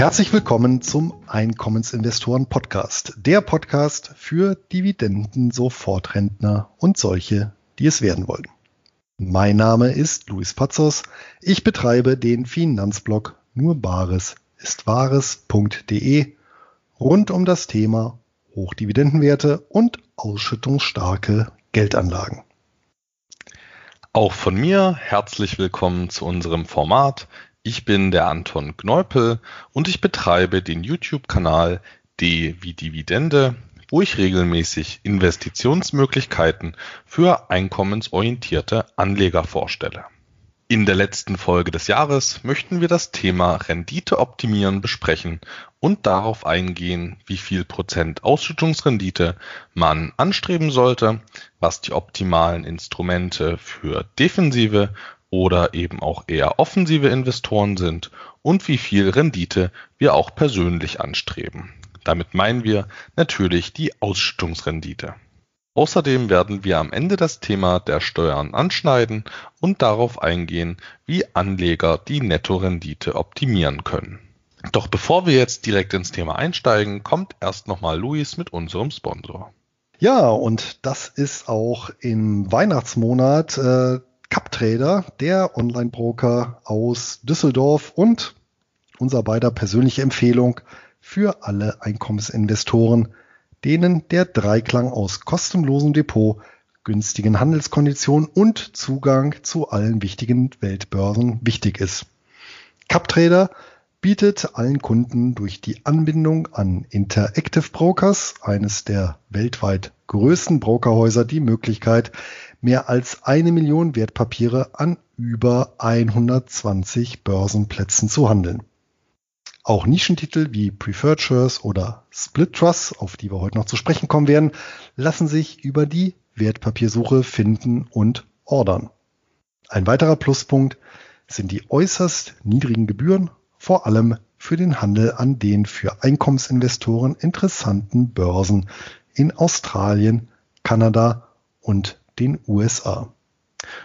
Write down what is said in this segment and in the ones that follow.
Herzlich willkommen zum Einkommensinvestoren Podcast. Der Podcast für Dividenden, Sofortrentner und solche, die es werden wollen. Mein Name ist Luis Pazos. Ich betreibe den Finanzblog nur Bares ist Wahres.de rund um das Thema Hochdividendenwerte und ausschüttungsstarke Geldanlagen. Auch von mir herzlich willkommen zu unserem Format ich bin der Anton Gneupel und ich betreibe den YouTube-Kanal D wie Dividende, wo ich regelmäßig Investitionsmöglichkeiten für einkommensorientierte Anleger vorstelle. In der letzten Folge des Jahres möchten wir das Thema Rendite optimieren besprechen und darauf eingehen, wie viel Prozent Ausschüttungsrendite man anstreben sollte, was die optimalen Instrumente für defensive oder eben auch eher offensive Investoren sind und wie viel Rendite wir auch persönlich anstreben. Damit meinen wir natürlich die Ausschüttungsrendite. Außerdem werden wir am Ende das Thema der Steuern anschneiden und darauf eingehen, wie Anleger die Nettorendite optimieren können. Doch bevor wir jetzt direkt ins Thema einsteigen, kommt erst nochmal Luis mit unserem Sponsor. Ja, und das ist auch im Weihnachtsmonat äh, CupTrader, der Online-Broker aus Düsseldorf und unser beider persönliche Empfehlung für alle Einkommensinvestoren, denen der Dreiklang aus kostenlosem Depot, günstigen Handelskonditionen und Zugang zu allen wichtigen Weltbörsen wichtig ist. CupTrader bietet allen Kunden durch die Anbindung an Interactive Brokers, eines der weltweit größten Brokerhäuser, die Möglichkeit, mehr als eine Million Wertpapiere an über 120 Börsenplätzen zu handeln. Auch Nischentitel wie Preferred Shares oder Split Trust, auf die wir heute noch zu sprechen kommen werden, lassen sich über die Wertpapiersuche finden und ordern. Ein weiterer Pluspunkt sind die äußerst niedrigen Gebühren, vor allem für den Handel an den für Einkommensinvestoren interessanten Börsen in Australien, Kanada und den USA.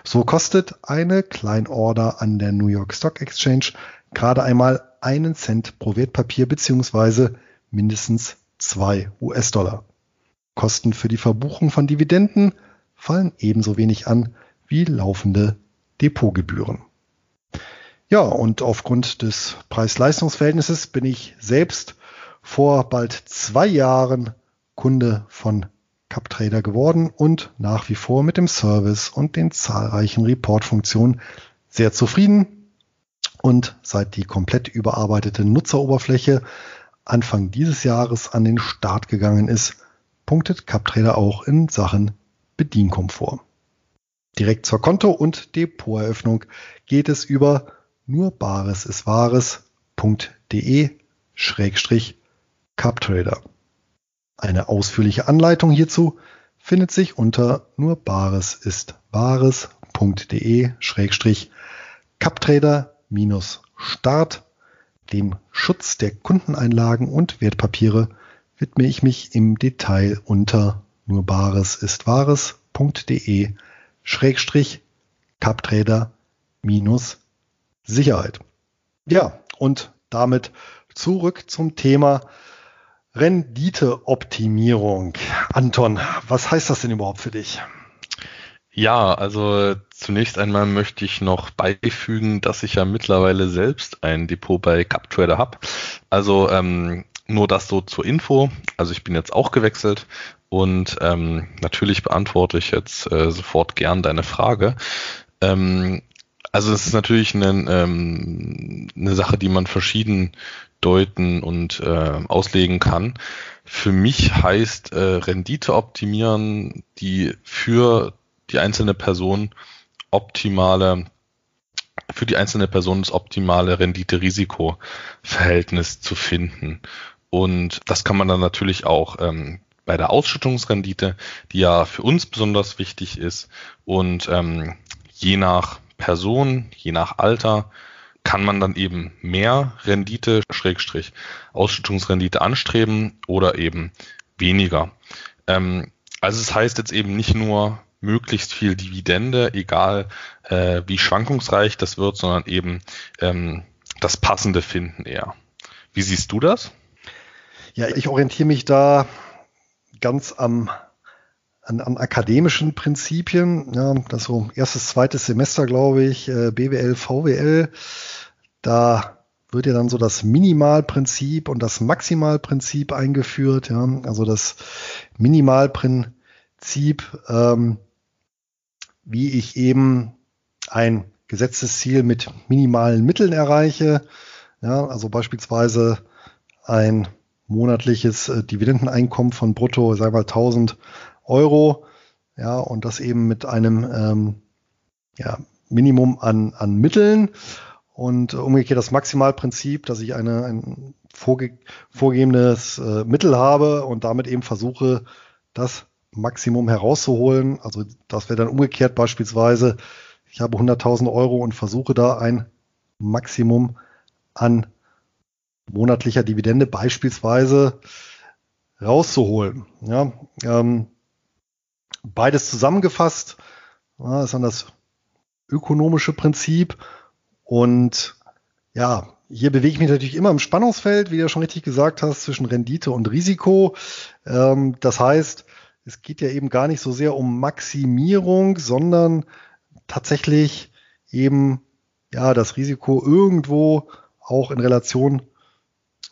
So kostet eine Kleinorder an der New York Stock Exchange gerade einmal einen Cent pro Wertpapier bzw. mindestens zwei US-Dollar. Kosten für die Verbuchung von Dividenden fallen ebenso wenig an wie laufende Depotgebühren. Ja, und aufgrund des Preis-Leistungs-Verhältnisses bin ich selbst vor bald zwei Jahren Kunde von CupTrader geworden und nach wie vor mit dem Service und den zahlreichen Report-Funktionen sehr zufrieden. Und seit die komplett überarbeitete Nutzeroberfläche Anfang dieses Jahres an den Start gegangen ist, punktet CupTrader auch in Sachen Bedienkomfort. Direkt zur Konto- und Depoteröffnung geht es über nur Bares ist Wahres.de Schrägstrich CupTrader. Eine ausführliche Anleitung hierzu findet sich unter nur Bares ist Wahres.de Schrägstrich CupTrader minus Start. Dem Schutz der Kundeneinlagen und Wertpapiere widme ich mich im Detail unter nur Bares ist Wahres.de Schrägstrich CupTrader minus Sicherheit. Ja, und damit zurück zum Thema Renditeoptimierung. Anton, was heißt das denn überhaupt für dich? Ja, also zunächst einmal möchte ich noch beifügen, dass ich ja mittlerweile selbst ein Depot bei CupTrader habe. Also ähm, nur das so zur Info. Also ich bin jetzt auch gewechselt und ähm, natürlich beantworte ich jetzt äh, sofort gern deine Frage. Ähm, also es ist natürlich eine, ähm, eine Sache, die man verschieden deuten und äh, auslegen kann. Für mich heißt äh, Rendite optimieren, die für die einzelne Person optimale für die einzelne Person das optimale Rendite-Risiko-Verhältnis zu finden. Und das kann man dann natürlich auch ähm, bei der Ausschüttungsrendite, die ja für uns besonders wichtig ist. Und ähm, je nach Person, je nach Alter, kann man dann eben mehr Rendite, Schrägstrich, Ausschüttungsrendite anstreben oder eben weniger. Ähm, also es heißt jetzt eben nicht nur möglichst viel Dividende, egal äh, wie schwankungsreich das wird, sondern eben ähm, das Passende finden eher. Wie siehst du das? Ja, ich orientiere mich da ganz am an, an akademischen Prinzipien. Ja, das so erstes, zweites Semester, glaube ich, äh, BWL, VWL. Da wird ja dann so das Minimalprinzip und das Maximalprinzip eingeführt. Ja, also das Minimalprinzip, ähm, wie ich eben ein gesetztes Ziel mit minimalen Mitteln erreiche. Ja, also beispielsweise ein monatliches äh, Dividendeneinkommen von brutto, sagen wir mal 1000 Euro. Ja, und das eben mit einem ähm, ja, Minimum an, an Mitteln. Und umgekehrt das Maximalprinzip, dass ich eine, ein vorge vorgegebenes äh, Mittel habe und damit eben versuche, das Maximum herauszuholen. Also das wäre dann umgekehrt beispielsweise, ich habe 100.000 Euro und versuche da ein Maximum an monatlicher Dividende beispielsweise rauszuholen. Ja, ähm, beides zusammengefasst ja, ist dann das ökonomische Prinzip und ja, hier bewege ich mich natürlich immer im Spannungsfeld, wie du schon richtig gesagt hast, zwischen Rendite und Risiko. Ähm, das heißt, es geht ja eben gar nicht so sehr um Maximierung, sondern tatsächlich eben ja das Risiko irgendwo auch in Relation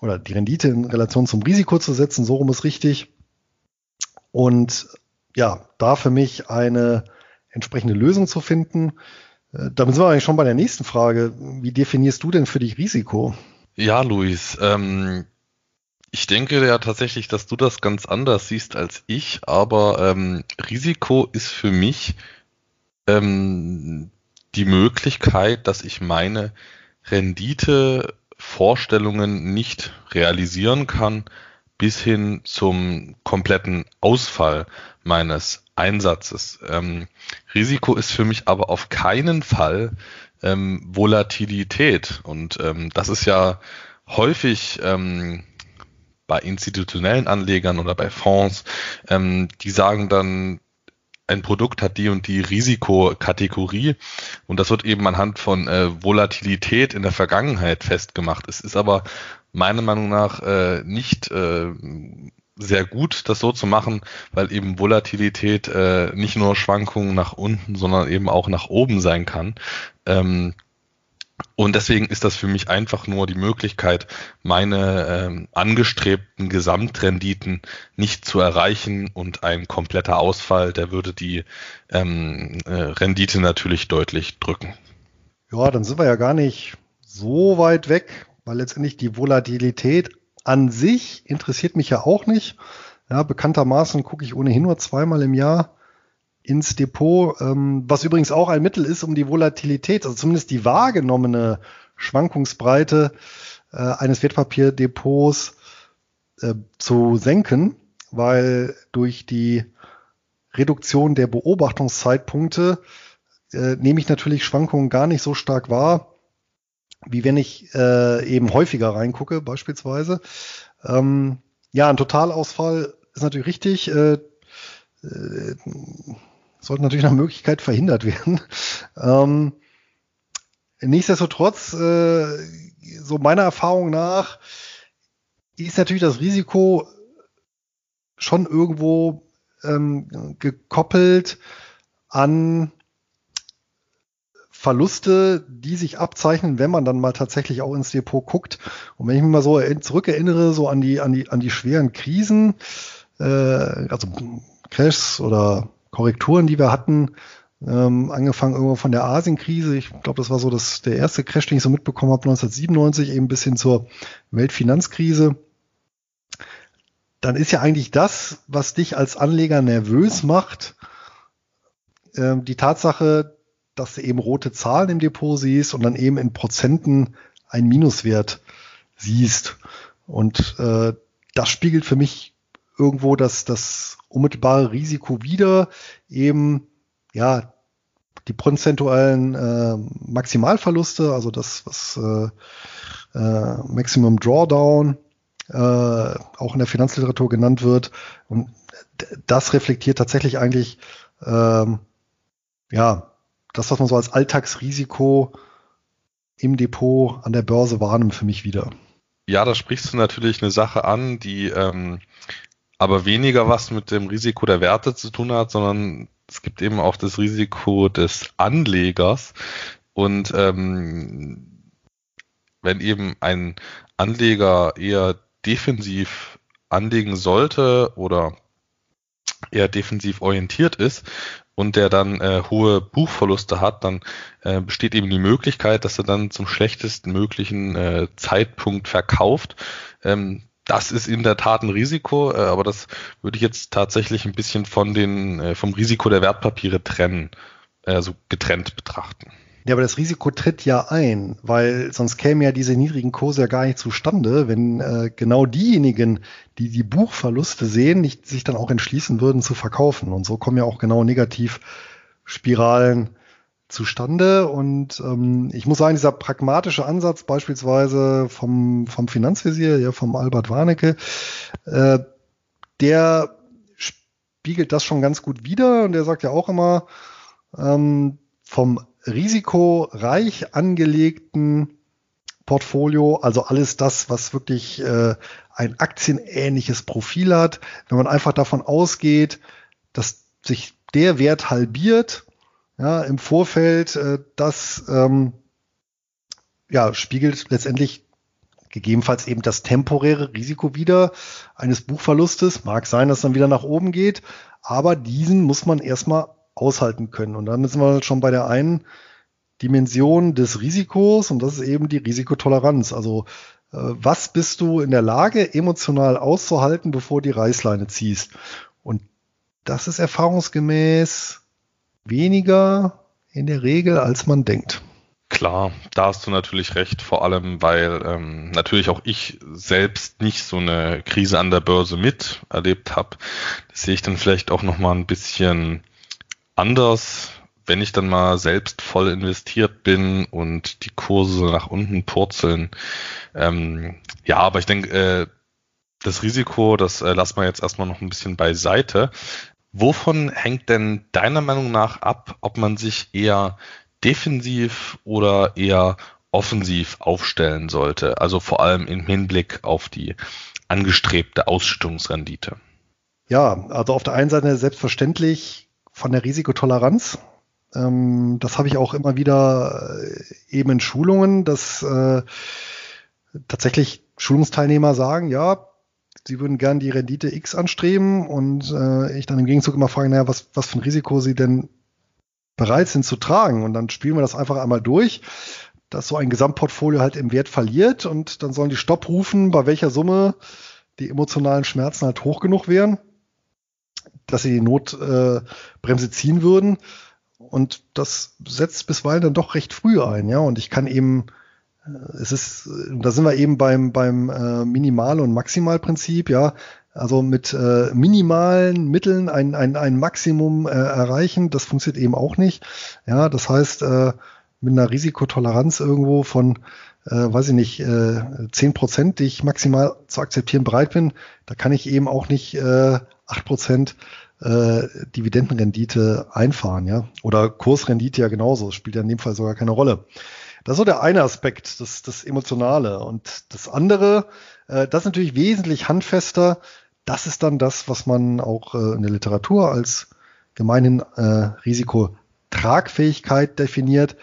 oder die Rendite in Relation zum Risiko zu setzen, so rum ist richtig. Und ja, da für mich eine entsprechende Lösung zu finden. Äh, damit sind wir eigentlich schon bei der nächsten Frage. Wie definierst du denn für dich Risiko? Ja, Luis, ähm, ich denke ja tatsächlich, dass du das ganz anders siehst als ich, aber ähm, Risiko ist für mich ähm, die Möglichkeit, dass ich meine Renditevorstellungen nicht realisieren kann, bis hin zum kompletten Ausfall meines Einsatzes. Ähm, Risiko ist für mich aber auf keinen Fall ähm, Volatilität. Und ähm, das ist ja häufig ähm, bei institutionellen Anlegern oder bei Fonds, ähm, die sagen dann, ein Produkt hat die und die Risikokategorie und das wird eben anhand von äh, Volatilität in der Vergangenheit festgemacht. Es ist aber meiner Meinung nach äh, nicht äh, sehr gut, das so zu machen, weil eben Volatilität äh, nicht nur Schwankungen nach unten, sondern eben auch nach oben sein kann. Ähm, und deswegen ist das für mich einfach nur die Möglichkeit, meine ähm, angestrebten Gesamtrenditen nicht zu erreichen und ein kompletter Ausfall, der würde die ähm, äh, Rendite natürlich deutlich drücken. Ja, dann sind wir ja gar nicht so weit weg, weil letztendlich die Volatilität an sich interessiert mich ja auch nicht. Ja, bekanntermaßen gucke ich ohnehin nur zweimal im Jahr ins Depot, ähm, was übrigens auch ein Mittel ist, um die Volatilität, also zumindest die wahrgenommene Schwankungsbreite äh, eines Wertpapierdepots äh, zu senken, weil durch die Reduktion der Beobachtungszeitpunkte äh, nehme ich natürlich Schwankungen gar nicht so stark wahr, wie wenn ich äh, eben häufiger reingucke, beispielsweise. Ähm, ja, ein Totalausfall ist natürlich richtig. Äh, äh, sollte natürlich nach Möglichkeit verhindert werden. Ähm, nichtsdestotrotz, äh, so meiner Erfahrung nach, ist natürlich das Risiko schon irgendwo ähm, gekoppelt an Verluste, die sich abzeichnen, wenn man dann mal tatsächlich auch ins Depot guckt. Und wenn ich mich mal so zurückerinnere, so an die, an die, an die schweren Krisen, äh, also Crashs oder Korrekturen, die wir hatten, ähm, angefangen irgendwo von der Asienkrise. Ich glaube, das war so das, der erste Crash, den ich so mitbekommen habe, 1997, eben bis hin zur Weltfinanzkrise. Dann ist ja eigentlich das, was dich als Anleger nervös macht, ähm, die Tatsache, dass du eben rote Zahlen im Depot siehst und dann eben in Prozenten einen Minuswert siehst. Und äh, das spiegelt für mich irgendwo das, das unmittelbare Risiko wieder, eben ja die prozentualen äh, Maximalverluste, also das, was äh, äh, Maximum Drawdown äh, auch in der Finanzliteratur genannt wird. Und das reflektiert tatsächlich eigentlich ähm, ja das, was man so als Alltagsrisiko im Depot an der Börse wahrnimmt, für mich wieder. Ja, da sprichst du natürlich eine Sache an, die ähm, aber weniger was mit dem Risiko der Werte zu tun hat, sondern es gibt eben auch das Risiko des Anlegers. Und ähm, wenn eben ein Anleger eher defensiv anlegen sollte oder eher defensiv orientiert ist und der dann äh, hohe Buchverluste hat, dann äh, besteht eben die Möglichkeit, dass er dann zum schlechtesten möglichen äh, Zeitpunkt verkauft. Ähm, das ist in der Tat ein Risiko, äh, aber das würde ich jetzt tatsächlich ein bisschen von den, äh, vom Risiko der Wertpapiere trennen, also getrennt betrachten. Ja, aber das Risiko tritt ja ein, weil sonst kämen ja diese niedrigen Kurse ja gar nicht zustande, wenn äh, genau diejenigen, die die Buchverluste sehen, nicht sich dann auch entschließen würden zu verkaufen. Und so kommen ja auch genau Negativspiralen zustande. Und ähm, ich muss sagen, dieser pragmatische Ansatz beispielsweise vom, vom Finanzvisier, ja, vom Albert Warnecke, äh, der spiegelt das schon ganz gut wider. Und der sagt ja auch immer, ähm, vom risikoreich angelegten Portfolio, also alles das, was wirklich äh, ein aktienähnliches Profil hat. Wenn man einfach davon ausgeht, dass sich der Wert halbiert, ja, im Vorfeld, äh, das ähm, ja, spiegelt letztendlich gegebenenfalls eben das temporäre Risiko wieder eines Buchverlustes. Mag sein, dass dann wieder nach oben geht, aber diesen muss man erstmal aushalten können. Und dann sind wir schon bei der einen Dimension des Risikos und das ist eben die Risikotoleranz. Also äh, was bist du in der Lage, emotional auszuhalten, bevor die Reißleine ziehst? Und das ist erfahrungsgemäß weniger in der Regel, als man denkt. Klar, da hast du natürlich recht, vor allem weil ähm, natürlich auch ich selbst nicht so eine Krise an der Börse miterlebt habe. Das sehe ich dann vielleicht auch noch mal ein bisschen anders, wenn ich dann mal selbst voll investiert bin und die Kurse nach unten purzeln. Ähm, ja, aber ich denke, äh, das Risiko, das äh, lassen wir jetzt erstmal noch ein bisschen beiseite. Wovon hängt denn deiner Meinung nach ab, ob man sich eher defensiv oder eher offensiv aufstellen sollte? Also vor allem im Hinblick auf die angestrebte Ausschüttungsrendite. Ja, also auf der einen Seite selbstverständlich von der Risikotoleranz. Ähm, das habe ich auch immer wieder äh, eben in Schulungen, dass äh, tatsächlich Schulungsteilnehmer sagen, ja, sie würden gern die Rendite X anstreben und äh, ich dann im Gegenzug immer frage, naja, was, was für ein Risiko sie denn bereit sind zu tragen. Und dann spielen wir das einfach einmal durch, dass so ein Gesamtportfolio halt im Wert verliert und dann sollen die Stopp rufen, bei welcher Summe die emotionalen Schmerzen halt hoch genug wären dass sie die Notbremse äh, ziehen würden. Und das setzt bisweilen dann doch recht früh ein, ja. Und ich kann eben, es ist, da sind wir eben beim, beim äh, Minimal- und Maximalprinzip, ja. Also mit äh, minimalen Mitteln ein, ein, ein Maximum äh, erreichen, das funktioniert eben auch nicht. Ja, das heißt, äh, mit einer Risikotoleranz irgendwo von, äh, weiß ich nicht, äh, 10 Prozent, die ich maximal zu akzeptieren bereit bin, da kann ich eben auch nicht äh, 8 Prozent äh, Dividendenrendite einfahren, ja. Oder Kursrendite ja genauso. Spielt ja in dem Fall sogar keine Rolle. Das ist so der eine Aspekt, das, das Emotionale. Und das andere, äh, das ist natürlich wesentlich handfester. Das ist dann das, was man auch äh, in der Literatur als gemeinhin äh, Risikotragfähigkeit definiert.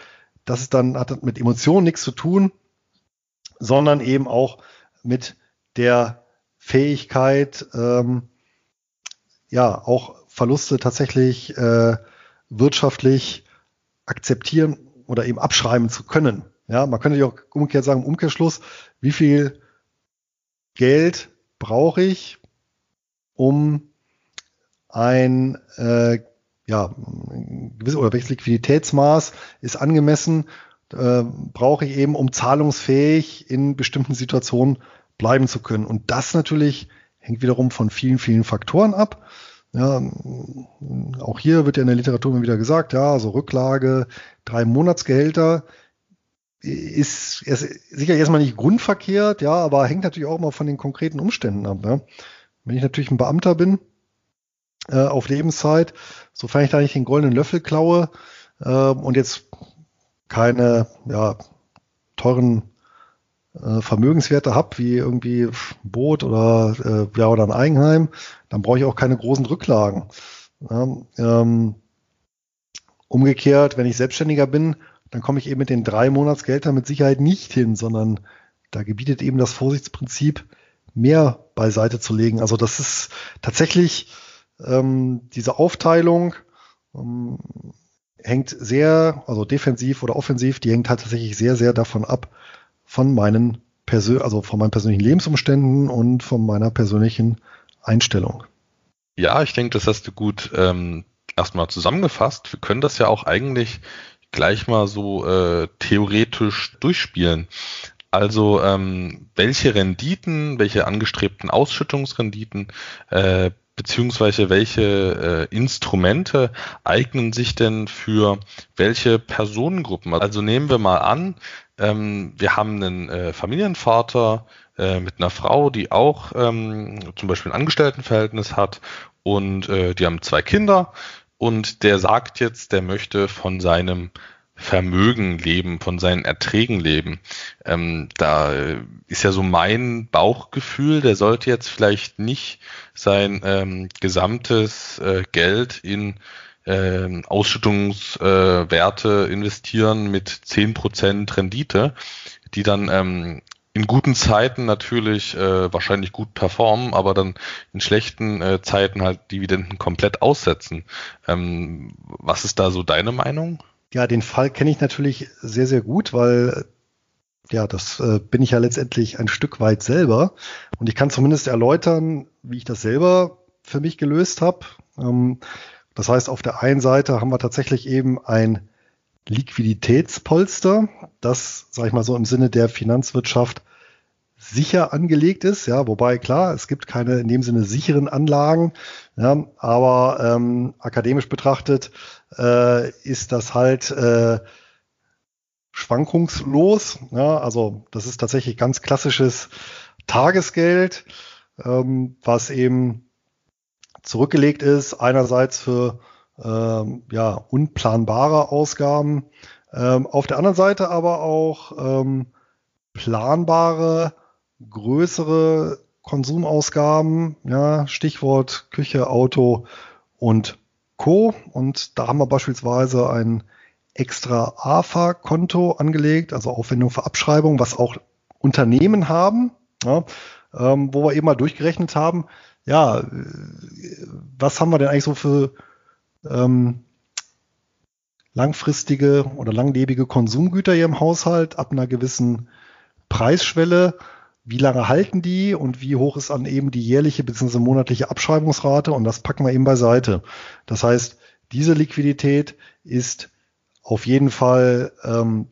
Das ist dann, hat mit Emotionen nichts zu tun, sondern eben auch mit der Fähigkeit, ähm, ja auch Verluste tatsächlich äh, wirtschaftlich akzeptieren oder eben abschreiben zu können. Ja, man könnte ja auch umgekehrt sagen, im Umkehrschluss, wie viel Geld brauche ich, um ein äh, ja, gewisses oder welches Liquiditätsmaß ist angemessen, äh, brauche ich eben, um zahlungsfähig in bestimmten Situationen bleiben zu können. Und das natürlich hängt wiederum von vielen, vielen Faktoren ab. Ja, auch hier wird ja in der Literatur immer wieder gesagt, ja, so Rücklage, drei Monatsgehälter ist, ist sicher erstmal nicht grundverkehrt, ja, aber hängt natürlich auch mal von den konkreten Umständen ab. Ja. Wenn ich natürlich ein Beamter bin, äh, auf Lebenszeit, sofern ich da nicht den goldenen Löffel klaue äh, und jetzt keine ja, teuren äh, Vermögenswerte habe, wie irgendwie Boot oder äh, ja oder ein Eigenheim, dann brauche ich auch keine großen Rücklagen. Ja, ähm, umgekehrt, wenn ich Selbstständiger bin, dann komme ich eben mit den drei Monatsgeldern mit Sicherheit nicht hin, sondern da gebietet eben das Vorsichtsprinzip, mehr beiseite zu legen. Also das ist tatsächlich ähm, diese Aufteilung ähm, hängt sehr, also defensiv oder offensiv, die hängt halt tatsächlich sehr, sehr davon ab, von meinen Persön also von meinen persönlichen Lebensumständen und von meiner persönlichen Einstellung. Ja, ich denke, das hast du gut ähm, erstmal zusammengefasst. Wir können das ja auch eigentlich gleich mal so äh, theoretisch durchspielen. Also ähm, welche Renditen, welche angestrebten Ausschüttungsrenditen äh, beziehungsweise welche äh, Instrumente eignen sich denn für welche Personengruppen? Also nehmen wir mal an, ähm, wir haben einen äh, Familienvater äh, mit einer Frau, die auch ähm, zum Beispiel ein Angestelltenverhältnis hat und äh, die haben zwei Kinder und der sagt jetzt, der möchte von seinem Vermögen leben, von seinen Erträgen leben. Ähm, da ist ja so mein Bauchgefühl, der sollte jetzt vielleicht nicht sein ähm, gesamtes äh, Geld in äh, Ausschüttungswerte äh, investieren mit zehn Prozent Rendite, die dann ähm, in guten Zeiten natürlich äh, wahrscheinlich gut performen, aber dann in schlechten äh, Zeiten halt Dividenden komplett aussetzen. Ähm, was ist da so deine Meinung? Ja, den Fall kenne ich natürlich sehr, sehr gut, weil ja, das äh, bin ich ja letztendlich ein Stück weit selber. Und ich kann zumindest erläutern, wie ich das selber für mich gelöst habe. Ähm, das heißt, auf der einen Seite haben wir tatsächlich eben ein Liquiditätspolster, das, sage ich mal so, im Sinne der Finanzwirtschaft sicher angelegt ist, ja, wobei klar, es gibt keine in dem Sinne sicheren Anlagen, ja, aber ähm, akademisch betrachtet äh, ist das halt äh, schwankungslos, ja, also das ist tatsächlich ganz klassisches Tagesgeld, ähm, was eben zurückgelegt ist, einerseits für ähm, ja, unplanbare Ausgaben, ähm, auf der anderen Seite aber auch ähm, planbare, größere Konsumausgaben, ja, Stichwort Küche, Auto und Co. Und da haben wir beispielsweise ein extra AFA-Konto angelegt, also Aufwendung für Abschreibung, was auch Unternehmen haben, ja, ähm, wo wir eben mal durchgerechnet haben, ja, was haben wir denn eigentlich so für ähm, langfristige oder langlebige Konsumgüter hier im Haushalt ab einer gewissen Preisschwelle? Wie lange halten die und wie hoch ist dann eben die jährliche bzw. monatliche Abschreibungsrate? Und das packen wir eben beiseite. Das heißt, diese Liquidität ist auf jeden Fall ähm,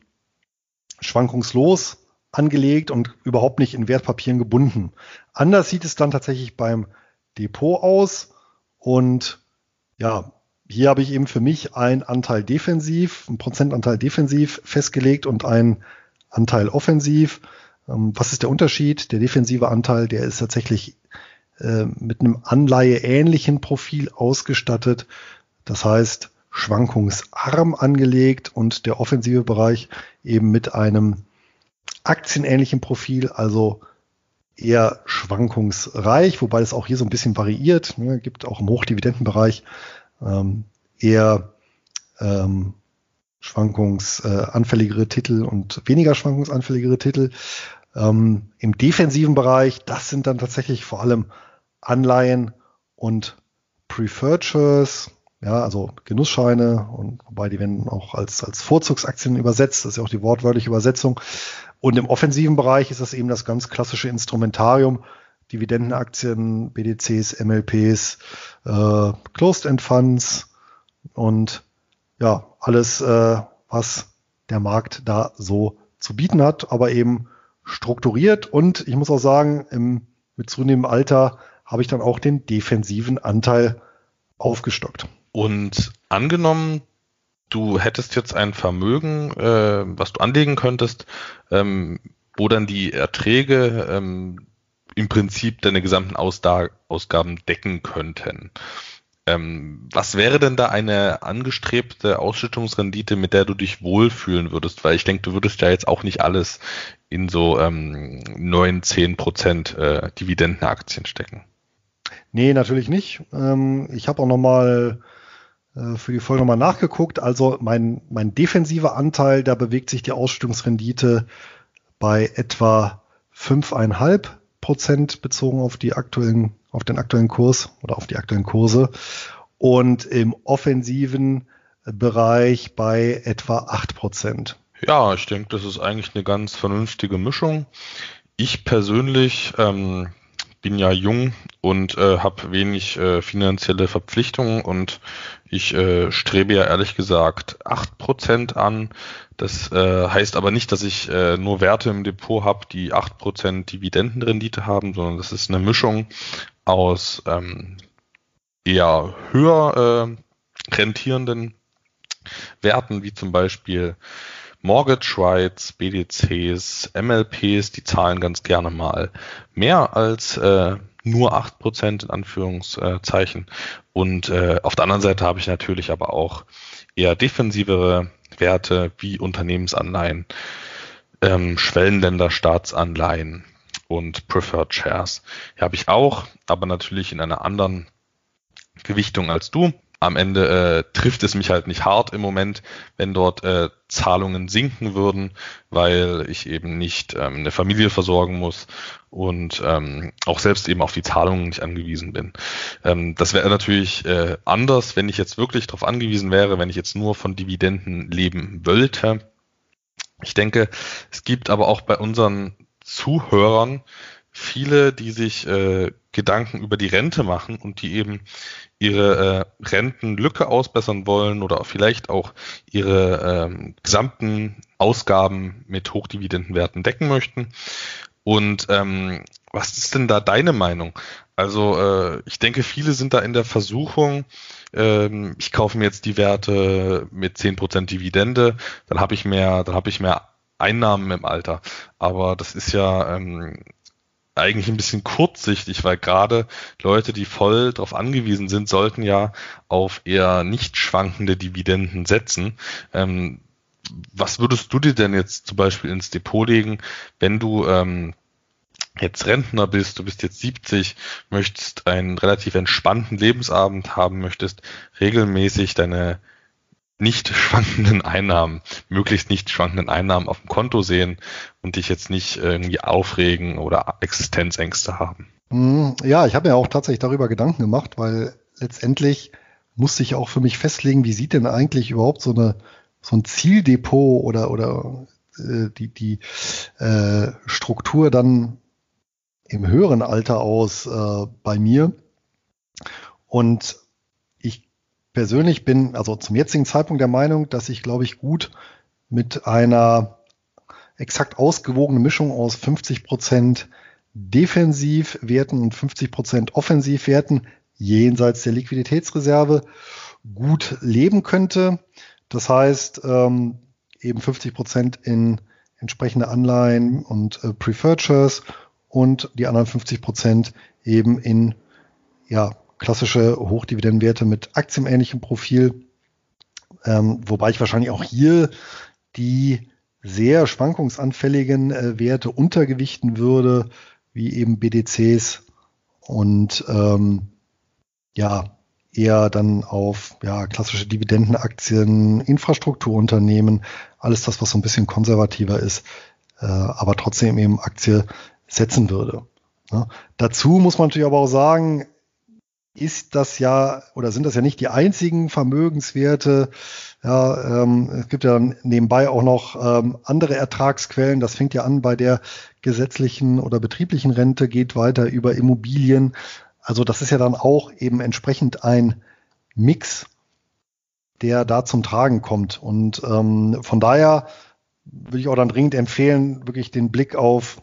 schwankungslos angelegt und überhaupt nicht in Wertpapieren gebunden. Anders sieht es dann tatsächlich beim Depot aus. Und ja, hier habe ich eben für mich einen Anteil defensiv, einen Prozentanteil defensiv festgelegt und einen Anteil offensiv. Ähm, was ist der Unterschied? Der defensive Anteil, der ist tatsächlich äh, mit einem anleiheähnlichen Profil ausgestattet. Das heißt, schwankungsarm angelegt und der offensive Bereich eben mit einem aktienähnlichen Profil, also eher schwankungsreich, wobei es auch hier so ein bisschen variiert. Ne, gibt auch im Hochdividendenbereich ähm, eher ähm, schwankungsanfälligere Titel und weniger schwankungsanfälligere Titel. Ähm, Im defensiven Bereich, das sind dann tatsächlich vor allem Anleihen und Preferred Shares, ja, also Genussscheine und wobei die werden auch als, als Vorzugsaktien übersetzt, das ist ja auch die wortwörtliche Übersetzung. Und im offensiven Bereich ist das eben das ganz klassische Instrumentarium. Dividendenaktien, BDCs, MLPs, äh, Closed-End Funds und ja, alles, äh, was der Markt da so zu bieten hat, aber eben strukturiert. Und ich muss auch sagen, im, mit zunehmendem Alter habe ich dann auch den defensiven Anteil aufgestockt. Und angenommen, du hättest jetzt ein Vermögen, äh, was du anlegen könntest, ähm, wo dann die Erträge ähm, im Prinzip deine gesamten Ausda Ausgaben decken könnten. Ähm, was wäre denn da eine angestrebte Ausschüttungsrendite, mit der du dich wohlfühlen würdest? Weil ich denke, du würdest ja jetzt auch nicht alles in so ähm, 9, 10 Prozent äh, Dividendenaktien stecken. Nee, natürlich nicht. Ähm, ich habe auch nochmal äh, für die Folge nochmal nachgeguckt. Also mein, mein defensiver Anteil, da bewegt sich die Ausschüttungsrendite bei etwa 5,5 Prozent bezogen auf die aktuellen, auf den aktuellen Kurs oder auf die aktuellen Kurse. Und im offensiven Bereich bei etwa 8 Prozent. Ja, ich denke, das ist eigentlich eine ganz vernünftige Mischung. Ich persönlich ähm, bin ja jung und äh, habe wenig äh, finanzielle Verpflichtungen und ich äh, strebe ja ehrlich gesagt acht Prozent an. Das äh, heißt aber nicht, dass ich äh, nur Werte im Depot habe, die acht Prozent Dividendenrendite haben, sondern das ist eine Mischung aus ähm, eher höher äh, rentierenden Werten, wie zum Beispiel Mortgage Rights, BDCs, MLPs, die zahlen ganz gerne mal mehr als äh, nur acht Prozent in Anführungszeichen. Und äh, auf der anderen Seite habe ich natürlich aber auch eher defensivere Werte wie Unternehmensanleihen, ähm, Schwellenländer Staatsanleihen und Preferred Shares. Die habe ich auch, aber natürlich in einer anderen Gewichtung als du am Ende äh, trifft es mich halt nicht hart im Moment, wenn dort äh, Zahlungen sinken würden, weil ich eben nicht ähm, eine Familie versorgen muss und ähm, auch selbst eben auf die Zahlungen nicht angewiesen bin. Ähm, das wäre natürlich äh, anders, wenn ich jetzt wirklich darauf angewiesen wäre, wenn ich jetzt nur von Dividenden leben wollte. Ich denke, es gibt aber auch bei unseren Zuhörern viele, die sich äh, Gedanken über die Rente machen und die eben ihre äh, Rentenlücke ausbessern wollen oder vielleicht auch ihre ähm, gesamten Ausgaben mit Hochdividendenwerten decken möchten. Und ähm, was ist denn da deine Meinung? Also äh, ich denke, viele sind da in der Versuchung, ähm, ich kaufe mir jetzt die Werte mit zehn Prozent Dividende, dann habe ich mehr, dann habe ich mehr Einnahmen im Alter. Aber das ist ja ähm, eigentlich ein bisschen kurzsichtig, weil gerade Leute, die voll darauf angewiesen sind, sollten ja auf eher nicht schwankende Dividenden setzen. Ähm, was würdest du dir denn jetzt zum Beispiel ins Depot legen, wenn du ähm, jetzt Rentner bist, du bist jetzt 70, möchtest einen relativ entspannten Lebensabend haben, möchtest regelmäßig deine nicht schwankenden Einnahmen, möglichst nicht schwankenden Einnahmen auf dem Konto sehen und dich jetzt nicht irgendwie aufregen oder Existenzängste haben. Hm, ja, ich habe mir auch tatsächlich darüber Gedanken gemacht, weil letztendlich musste ich auch für mich festlegen, wie sieht denn eigentlich überhaupt so eine so ein Zieldepot oder oder äh, die die äh, Struktur dann im höheren Alter aus äh, bei mir und persönlich bin also zum jetzigen Zeitpunkt der Meinung, dass ich, glaube ich, gut mit einer exakt ausgewogenen Mischung aus 50 Prozent Defensivwerten und 50 Prozent Offensivwerten jenseits der Liquiditätsreserve gut leben könnte. Das heißt, ähm, eben 50 Prozent in entsprechende Anleihen und äh, Preferred Shares und die anderen 50 Prozent eben in ja, klassische Hochdividendenwerte mit aktienähnlichem Profil, ähm, wobei ich wahrscheinlich auch hier die sehr schwankungsanfälligen äh, Werte untergewichten würde, wie eben BDCs und ähm, ja eher dann auf ja, klassische Dividendenaktien, Infrastrukturunternehmen, alles das, was so ein bisschen konservativer ist, äh, aber trotzdem eben Aktie setzen würde. Ja. Dazu muss man natürlich aber auch sagen, ist das ja oder sind das ja nicht die einzigen Vermögenswerte. Ja, ähm, es gibt ja nebenbei auch noch ähm, andere Ertragsquellen. Das fängt ja an bei der gesetzlichen oder betrieblichen Rente, geht weiter über Immobilien. Also das ist ja dann auch eben entsprechend ein Mix, der da zum Tragen kommt. Und ähm, von daher würde ich auch dann dringend empfehlen, wirklich den Blick auf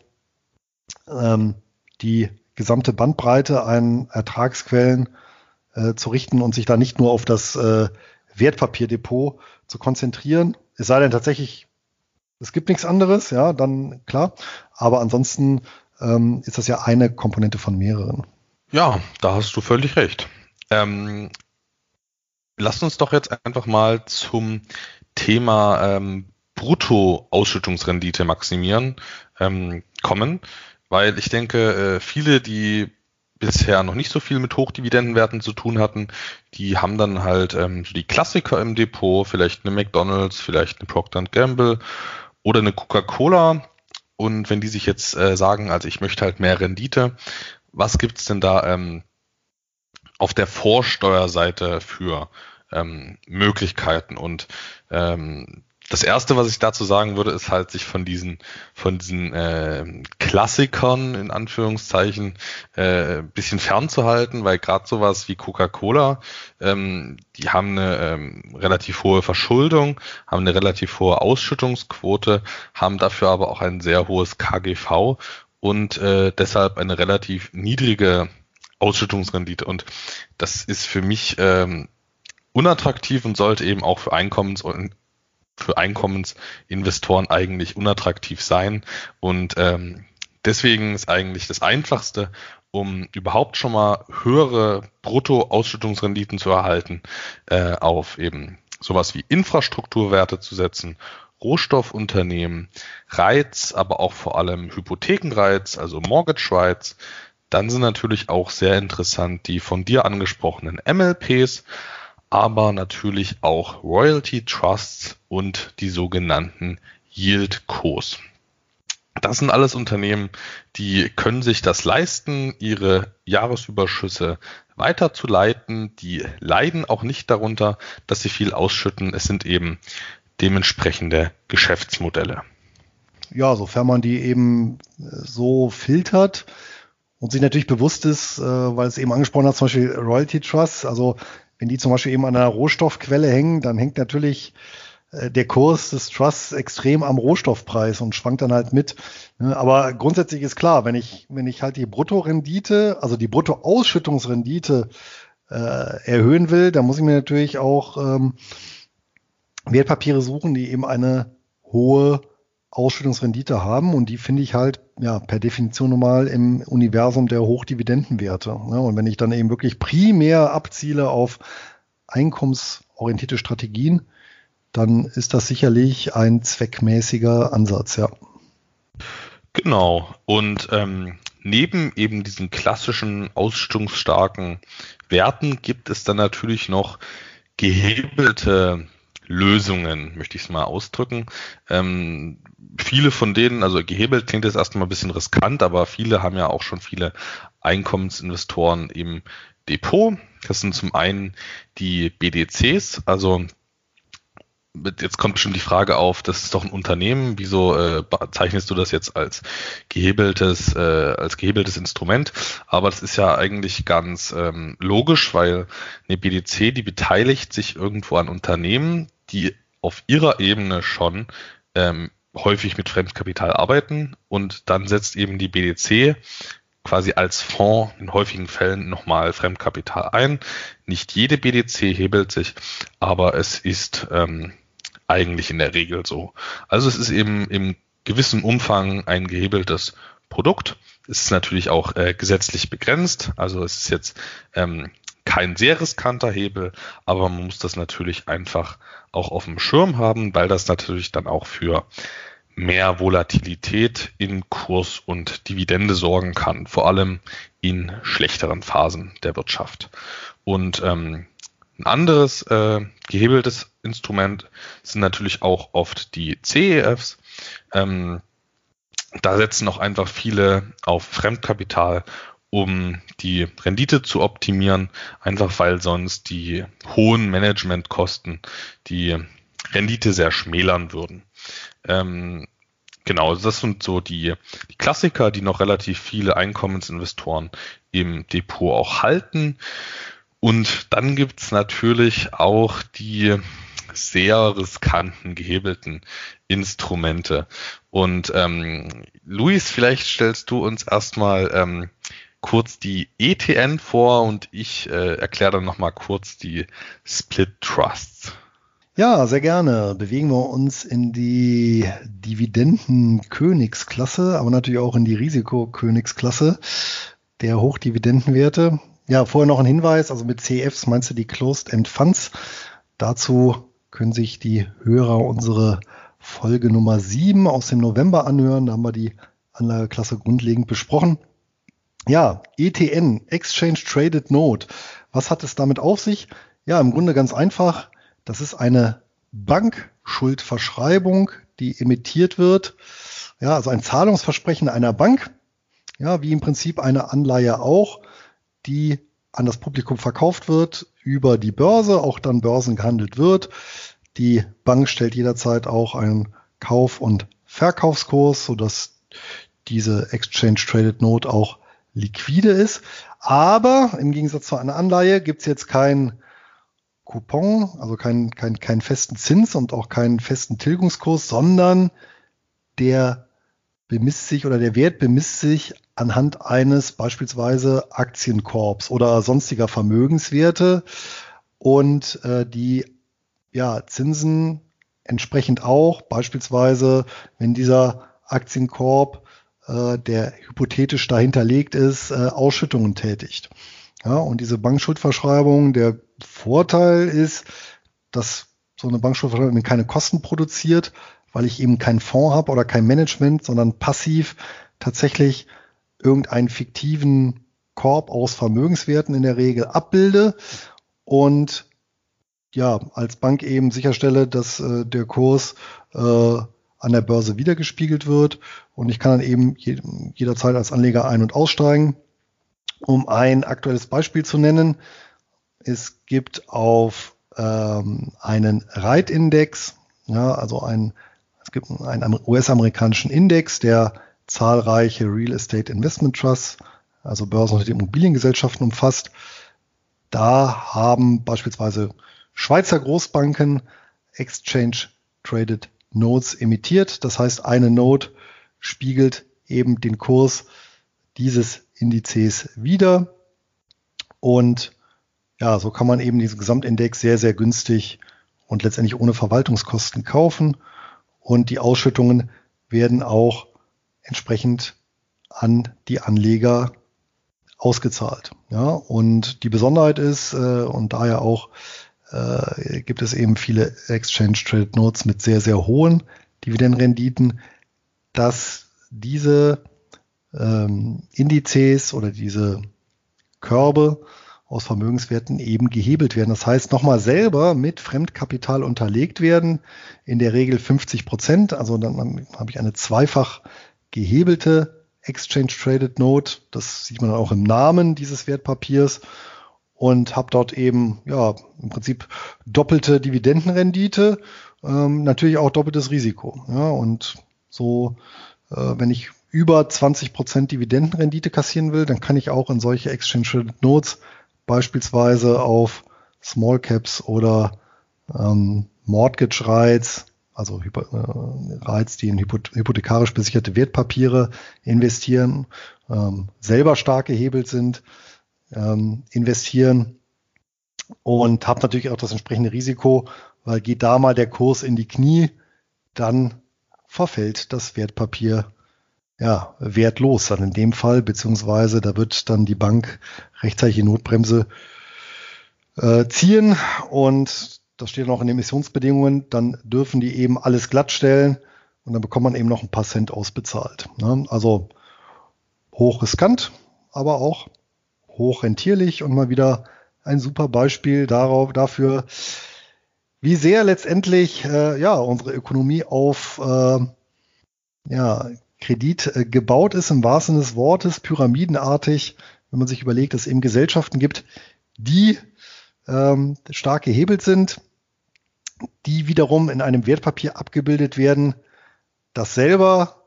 ähm, die gesamte Bandbreite an Ertragsquellen äh, zu richten und sich da nicht nur auf das äh, Wertpapierdepot zu konzentrieren. Es sei denn tatsächlich, es gibt nichts anderes, ja, dann klar. Aber ansonsten ähm, ist das ja eine Komponente von mehreren. Ja, da hast du völlig recht. Ähm, lasst uns doch jetzt einfach mal zum Thema ähm, Brutto-Ausschüttungsrendite maximieren ähm, kommen, weil ich denke, äh, viele, die bisher noch nicht so viel mit Hochdividendenwerten zu tun hatten, die haben dann halt ähm, so die Klassiker im Depot, vielleicht eine McDonald's, vielleicht eine Procter Gamble oder eine Coca-Cola. Und wenn die sich jetzt äh, sagen, also ich möchte halt mehr Rendite, was gibt's denn da ähm, auf der Vorsteuerseite für ähm, Möglichkeiten? Und ähm, das erste, was ich dazu sagen würde, ist halt sich von diesen von diesen äh, Klassikern in Anführungszeichen äh, bisschen fernzuhalten, weil gerade sowas wie Coca-Cola, ähm, die haben eine ähm, relativ hohe Verschuldung, haben eine relativ hohe Ausschüttungsquote, haben dafür aber auch ein sehr hohes KGV und äh, deshalb eine relativ niedrige Ausschüttungsrendite. Und das ist für mich ähm, unattraktiv und sollte eben auch für Einkommens- und für Einkommensinvestoren eigentlich unattraktiv sein. Und ähm, deswegen ist eigentlich das Einfachste, um überhaupt schon mal höhere Brutto-Ausschüttungsrenditen zu erhalten, äh, auf eben sowas wie Infrastrukturwerte zu setzen, Rohstoffunternehmen, Reiz, aber auch vor allem Hypothekenreiz, also Mortgage Rights. Dann sind natürlich auch sehr interessant die von dir angesprochenen MLPs, aber natürlich auch Royalty Trusts und die sogenannten Yield Cos. Das sind alles Unternehmen, die können sich das leisten, ihre Jahresüberschüsse weiterzuleiten. Die leiden auch nicht darunter, dass sie viel ausschütten. Es sind eben dementsprechende Geschäftsmodelle. Ja, sofern man die eben so filtert und sich natürlich bewusst ist, äh, weil es eben angesprochen hat, zum Beispiel Royalty Trusts, also wenn die zum Beispiel eben an einer Rohstoffquelle hängen, dann hängt natürlich äh, der Kurs des Trusts extrem am Rohstoffpreis und schwankt dann halt mit. Ne? Aber grundsätzlich ist klar, wenn ich, wenn ich halt die Bruttorendite, also die Bruttoausschüttungsrendite äh, erhöhen will, dann muss ich mir natürlich auch ähm, Wertpapiere suchen, die eben eine hohe Ausschüttungsrendite haben und die finde ich halt ja per Definition normal im Universum der Hochdividendenwerte. Ne? Und wenn ich dann eben wirklich primär abziele auf einkommensorientierte Strategien, dann ist das sicherlich ein zweckmäßiger Ansatz, ja. Genau. Und ähm, neben eben diesen klassischen ausschüttungsstarken Werten gibt es dann natürlich noch gehebelte Lösungen, möchte ich es mal ausdrücken. Ähm, viele von denen, also gehebelt klingt jetzt erstmal ein bisschen riskant, aber viele haben ja auch schon viele Einkommensinvestoren im Depot. Das sind zum einen die BDCs, also jetzt kommt bestimmt die Frage auf, das ist doch ein Unternehmen, wieso äh, zeichnest du das jetzt als gehebeltes, äh, als gehebeltes Instrument? Aber das ist ja eigentlich ganz ähm, logisch, weil eine BDC, die beteiligt sich irgendwo an Unternehmen, die auf ihrer Ebene schon ähm, häufig mit Fremdkapital arbeiten und dann setzt eben die BDC quasi als Fonds in häufigen Fällen nochmal Fremdkapital ein. Nicht jede BDC hebelt sich, aber es ist ähm, eigentlich in der Regel so. Also es ist eben im gewissen Umfang ein gehebeltes Produkt. Es ist natürlich auch äh, gesetzlich begrenzt. Also es ist jetzt ähm, kein sehr riskanter Hebel, aber man muss das natürlich einfach auch auf dem Schirm haben, weil das natürlich dann auch für mehr Volatilität in Kurs und Dividende sorgen kann, vor allem in schlechteren Phasen der Wirtschaft. Und ähm, ein anderes äh, gehebeltes Instrument sind natürlich auch oft die CEFs. Ähm, da setzen auch einfach viele auf Fremdkapital, um die Rendite zu optimieren, einfach weil sonst die hohen Managementkosten die Rendite sehr schmälern würden. Ähm, genau, das sind so die, die Klassiker, die noch relativ viele Einkommensinvestoren im Depot auch halten. Und dann gibt's natürlich auch die sehr riskanten gehebelten Instrumente. Und ähm, Luis, vielleicht stellst du uns erstmal ähm, kurz die ETN vor und ich äh, erkläre dann nochmal kurz die Split Trusts. Ja, sehr gerne. Bewegen wir uns in die Dividenden-Königsklasse, aber natürlich auch in die Risikokönigsklasse der Hochdividendenwerte. Ja, vorher noch ein Hinweis, also mit CFs meinst du die Closed End Funds. Dazu können sich die Hörer unsere Folge Nummer 7 aus dem November anhören. Da haben wir die Anlageklasse grundlegend besprochen. Ja, ETN, Exchange Traded Note. Was hat es damit auf sich? Ja, im Grunde ganz einfach. Das ist eine Bankschuldverschreibung, die emittiert wird. Ja, also ein Zahlungsversprechen einer Bank. Ja, wie im Prinzip eine Anleihe auch, die an das Publikum verkauft wird, über die Börse, auch dann Börsen gehandelt wird. Die Bank stellt jederzeit auch einen Kauf- und Verkaufskurs, sodass diese Exchange Traded Note auch liquide ist. Aber im Gegensatz zu einer Anleihe gibt es jetzt kein Coupon, also keinen kein, kein festen Zins und auch keinen festen Tilgungskurs, sondern der bemisst sich oder der Wert bemisst sich anhand eines beispielsweise Aktienkorps oder sonstiger Vermögenswerte und äh, die ja, Zinsen entsprechend auch, beispielsweise wenn dieser Aktienkorb, äh, der hypothetisch dahinterlegt ist, äh, Ausschüttungen tätigt. Ja, und diese Bankschuldverschreibung, der Vorteil ist, dass so eine Bankschuldverschreibung keine Kosten produziert, weil ich eben keinen Fonds habe oder kein Management, sondern passiv tatsächlich irgendeinen fiktiven Korb aus Vermögenswerten in der Regel abbilde und ja, als Bank eben sicherstelle, dass äh, der Kurs äh, an der Börse wiedergespiegelt wird und ich kann dann eben je, jederzeit als Anleger ein- und aussteigen. Um ein aktuelles Beispiel zu nennen, es gibt auf ähm, einen Reitindex, ja, also ein, es gibt einen US-amerikanischen Index, der zahlreiche Real Estate Investment Trusts, also börsennotierte Immobiliengesellschaften umfasst. Da haben beispielsweise Schweizer Großbanken Exchange Traded Notes emittiert. Das heißt, eine Note spiegelt eben den Kurs dieses Indizes wieder. Und ja, so kann man eben diesen Gesamtindex sehr, sehr günstig und letztendlich ohne Verwaltungskosten kaufen. Und die Ausschüttungen werden auch entsprechend an die Anleger ausgezahlt. Ja, und die Besonderheit ist, äh, und daher auch äh, gibt es eben viele Exchange Traded Notes mit sehr, sehr hohen Dividendenrenditen, dass diese ähm, Indizes oder diese Körbe aus Vermögenswerten eben gehebelt werden. Das heißt, nochmal selber mit Fremdkapital unterlegt werden, in der Regel 50 Prozent. Also dann habe ich eine zweifach gehebelte Exchange Traded Note. Das sieht man auch im Namen dieses Wertpapiers und habe dort eben ja im Prinzip doppelte Dividendenrendite, ähm, natürlich auch doppeltes Risiko. Ja, und so, äh, wenn ich über 20 Prozent Dividendenrendite kassieren will, dann kann ich auch in solche Exchange Notes beispielsweise auf Small Caps oder ähm, Mortgage Rights, also äh, Rights, die in hypothekarisch besicherte Wertpapiere investieren, ähm, selber stark gehebelt sind ähm, investieren und habe natürlich auch das entsprechende Risiko, weil geht da mal der Kurs in die Knie, dann verfällt das Wertpapier ja wertlos dann in dem Fall, beziehungsweise da wird dann die Bank rechtzeitig die Notbremse äh, ziehen und das steht noch in den Emissionsbedingungen, dann dürfen die eben alles glattstellen und dann bekommt man eben noch ein paar Cent ausbezahlt. Ne? Also hoch riskant, aber auch hochrentierlich und mal wieder ein super Beispiel darauf, dafür, wie sehr letztendlich äh, ja, unsere Ökonomie auf äh, ja, Kredit äh, gebaut ist, im wahrsten Sinne des Wortes, pyramidenartig, wenn man sich überlegt, dass es eben Gesellschaften gibt, die ähm, stark gehebelt sind, die wiederum in einem Wertpapier abgebildet werden, das selber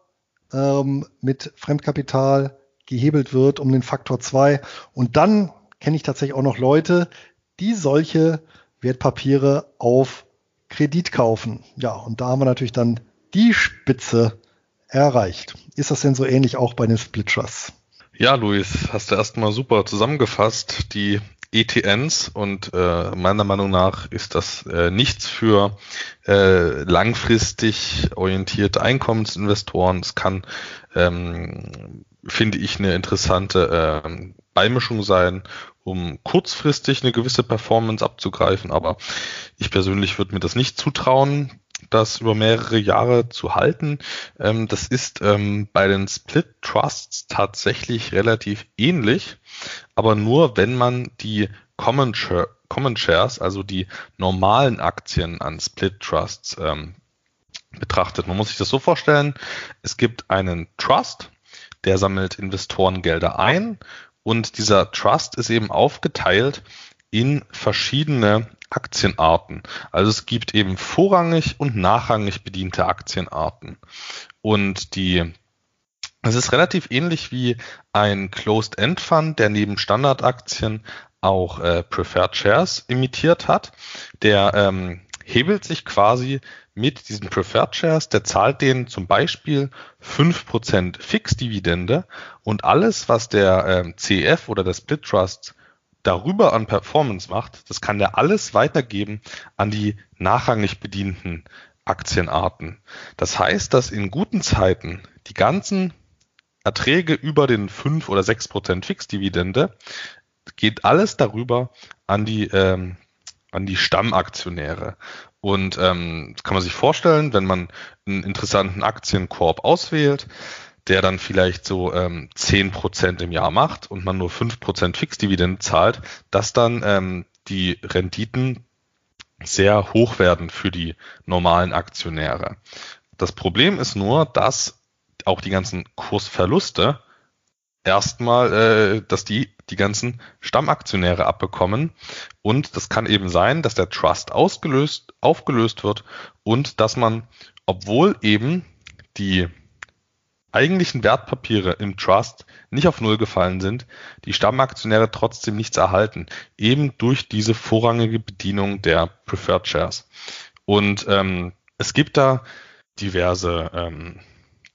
ähm, mit Fremdkapital gehebelt wird um den Faktor 2. Und dann kenne ich tatsächlich auch noch Leute, die solche Wertpapiere auf Kredit kaufen. Ja, und da haben wir natürlich dann die Spitze erreicht. Ist das denn so ähnlich auch bei den Split Trusts? Ja, Luis, hast du erstmal super zusammengefasst. Die ETNs und äh, meiner Meinung nach ist das äh, nichts für äh, langfristig orientierte Einkommensinvestoren. Es kann ähm, finde ich, eine interessante äh, Beimischung sein, um kurzfristig eine gewisse Performance abzugreifen. Aber ich persönlich würde mir das nicht zutrauen, das über mehrere Jahre zu halten. Ähm, das ist ähm, bei den Split Trusts tatsächlich relativ ähnlich, aber nur wenn man die Common, Share, Common Shares, also die normalen Aktien an Split Trusts ähm, betrachtet. Man muss sich das so vorstellen, es gibt einen Trust, der sammelt Investorengelder ein und dieser Trust ist eben aufgeteilt in verschiedene Aktienarten. Also es gibt eben vorrangig und nachrangig bediente Aktienarten. Und die es ist relativ ähnlich wie ein Closed-End-Fund, der neben Standardaktien auch äh, Preferred Shares imitiert hat. Der ähm, hebelt sich quasi mit diesen Preferred Shares, der zahlt denen zum Beispiel 5% Fixdividende und alles, was der ähm, CEF oder der Split Trust darüber an Performance macht, das kann der alles weitergeben an die nachrangig bedienten Aktienarten. Das heißt, dass in guten Zeiten die ganzen Erträge über den 5 oder 6% Fixdividende geht alles darüber an die ähm, an die Stammaktionäre. Und ähm, kann man sich vorstellen, wenn man einen interessanten Aktienkorb auswählt, der dann vielleicht so ähm, 10% im Jahr macht und man nur 5% Fixdividende zahlt, dass dann ähm, die Renditen sehr hoch werden für die normalen Aktionäre. Das Problem ist nur, dass auch die ganzen Kursverluste erstmal, äh, dass die die ganzen Stammaktionäre abbekommen. Und das kann eben sein, dass der Trust ausgelöst, aufgelöst wird und dass man, obwohl eben die eigentlichen Wertpapiere im Trust nicht auf Null gefallen sind, die Stammaktionäre trotzdem nichts erhalten, eben durch diese vorrangige Bedienung der Preferred Shares. Und ähm, es gibt da diverse, ähm,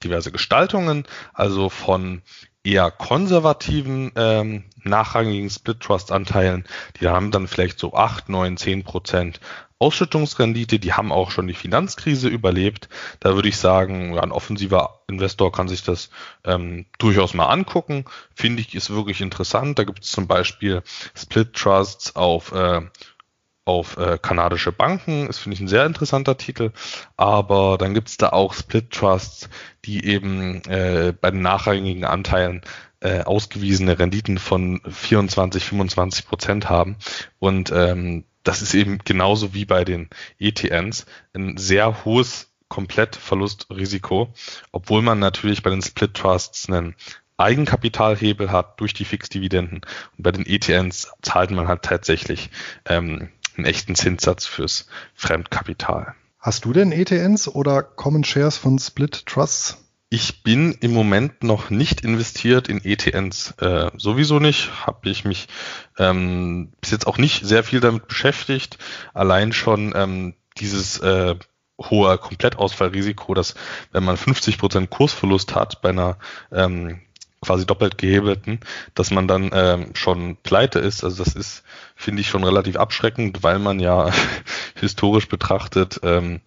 diverse Gestaltungen, also von eher konservativen ähm, nachrangigen Split Trust Anteilen, die haben dann vielleicht so 8, 9, 10 Prozent Ausschüttungsrendite, die haben auch schon die Finanzkrise überlebt. Da würde ich sagen, ein offensiver Investor kann sich das ähm, durchaus mal angucken. Finde ich, ist wirklich interessant. Da gibt es zum Beispiel Split Trusts auf äh, auf äh, kanadische Banken. Das finde ich ein sehr interessanter Titel. Aber dann gibt es da auch Split Trusts, die eben äh, bei den nachrangigen Anteilen äh, ausgewiesene Renditen von 24, 25 Prozent haben. Und ähm, das ist eben genauso wie bei den ETNs ein sehr hohes Komplettverlustrisiko, obwohl man natürlich bei den Split Trusts einen Eigenkapitalhebel hat durch die Fixdividenden und bei den ETNs zahlt man halt tatsächlich ähm, einen echten Zinssatz fürs Fremdkapital. Hast du denn ETNs oder Common Shares von Split Trusts? Ich bin im Moment noch nicht investiert in ETNs. Äh, sowieso nicht. Habe ich mich ähm, bis jetzt auch nicht sehr viel damit beschäftigt. Allein schon ähm, dieses äh, hohe Komplettausfallrisiko, dass wenn man 50% Kursverlust hat bei einer ähm, quasi doppelt gehebelten, dass man dann ähm, schon pleite ist. Also das ist, finde ich, schon relativ abschreckend, weil man ja historisch betrachtet ähm,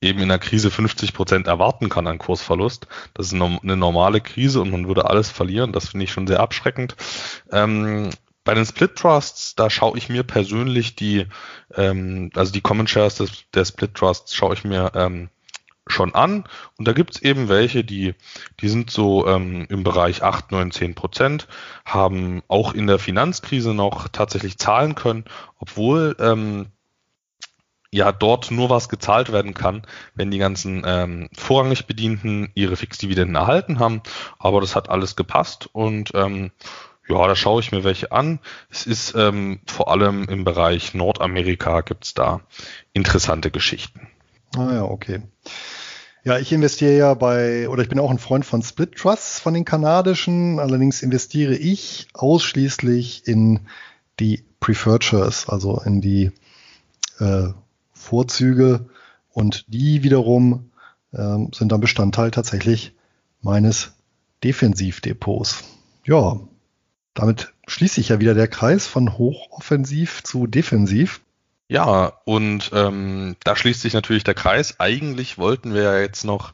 eben in der Krise 50 Prozent erwarten kann an Kursverlust. Das ist eine normale Krise und man würde alles verlieren. Das finde ich schon sehr abschreckend. Ähm, bei den Split Trusts, da schaue ich mir persönlich die, ähm, also die Common Shares des, der Split Trusts schaue ich mir ähm, schon an. Und da gibt's eben welche, die, die sind so ähm, im Bereich 8, 9, 10 Prozent, haben auch in der Finanzkrise noch tatsächlich zahlen können, obwohl ähm, ja dort nur was gezahlt werden kann, wenn die ganzen ähm, vorrangig Bedienten ihre Fixdividenden erhalten haben. Aber das hat alles gepasst und ähm, ja, da schaue ich mir welche an. Es ist ähm, vor allem im Bereich Nordamerika gibt's da interessante Geschichten. Ah ja, okay. Ja, ich investiere ja bei, oder ich bin auch ein Freund von Split Trusts von den kanadischen. Allerdings investiere ich ausschließlich in die Preferred Shares, also in die äh, Vorzüge. Und die wiederum äh, sind dann Bestandteil tatsächlich meines Defensivdepots. Ja, damit schließe ich ja wieder der Kreis von hochoffensiv zu defensiv. Ja, und ähm, da schließt sich natürlich der Kreis. Eigentlich wollten wir ja jetzt noch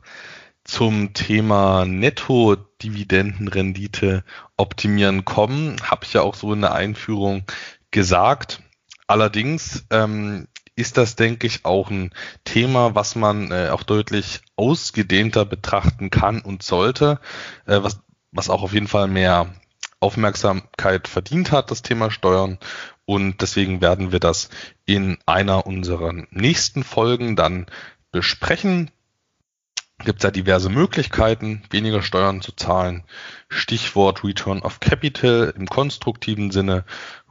zum Thema Netto-Dividendenrendite optimieren kommen. Habe ich ja auch so in der Einführung gesagt. Allerdings ähm, ist das, denke ich, auch ein Thema, was man äh, auch deutlich ausgedehnter betrachten kann und sollte, äh, was, was auch auf jeden Fall mehr Aufmerksamkeit verdient hat, das Thema Steuern. Und deswegen werden wir das in einer unserer nächsten Folgen dann besprechen gibt es ja diverse Möglichkeiten, weniger Steuern zu zahlen. Stichwort Return of Capital im konstruktiven Sinne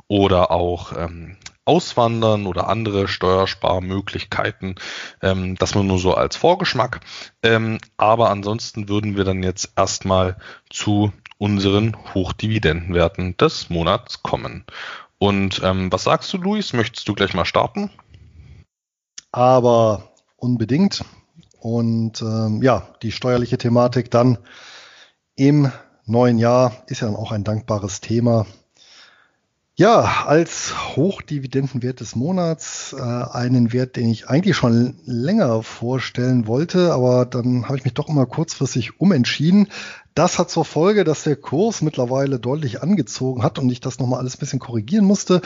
oder auch ähm, Auswandern oder andere Steuersparmöglichkeiten. Ähm, das nur nur so als Vorgeschmack. Ähm, aber ansonsten würden wir dann jetzt erstmal zu unseren Hochdividendenwerten des Monats kommen. Und ähm, was sagst du, Luis? Möchtest du gleich mal starten? Aber unbedingt. Und ähm, ja, die steuerliche Thematik dann im neuen Jahr ist ja dann auch ein dankbares Thema. Ja, als Hochdividendenwert des Monats äh, einen Wert, den ich eigentlich schon länger vorstellen wollte, aber dann habe ich mich doch immer kurzfristig umentschieden. Das hat zur Folge, dass der Kurs mittlerweile deutlich angezogen hat und ich das nochmal alles ein bisschen korrigieren musste.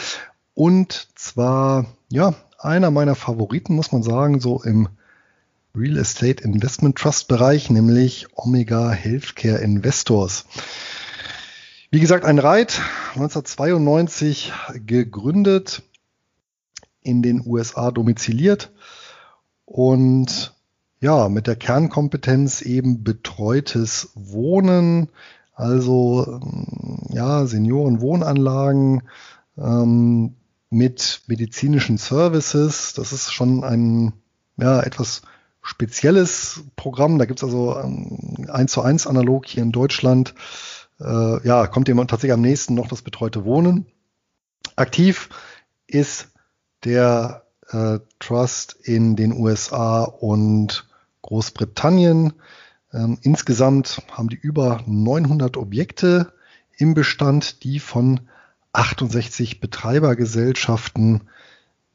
Und zwar, ja, einer meiner Favoriten, muss man sagen, so im Real Estate Investment Trust Bereich, nämlich Omega Healthcare Investors. Wie gesagt, ein Reit, 1992 gegründet, in den USA domiziliert und ja, mit der Kernkompetenz eben betreutes Wohnen, also ja, Seniorenwohnanlagen ähm, mit medizinischen Services. Das ist schon ein ja, etwas spezielles Programm. Da gibt's also ähm, eins zu eins analog hier in Deutschland. Äh, ja, kommt jemand tatsächlich am nächsten noch das betreute Wohnen. Aktiv ist der äh, Trust in den USA und Großbritannien. Ähm, insgesamt haben die über 900 Objekte im Bestand, die von 68 Betreibergesellschaften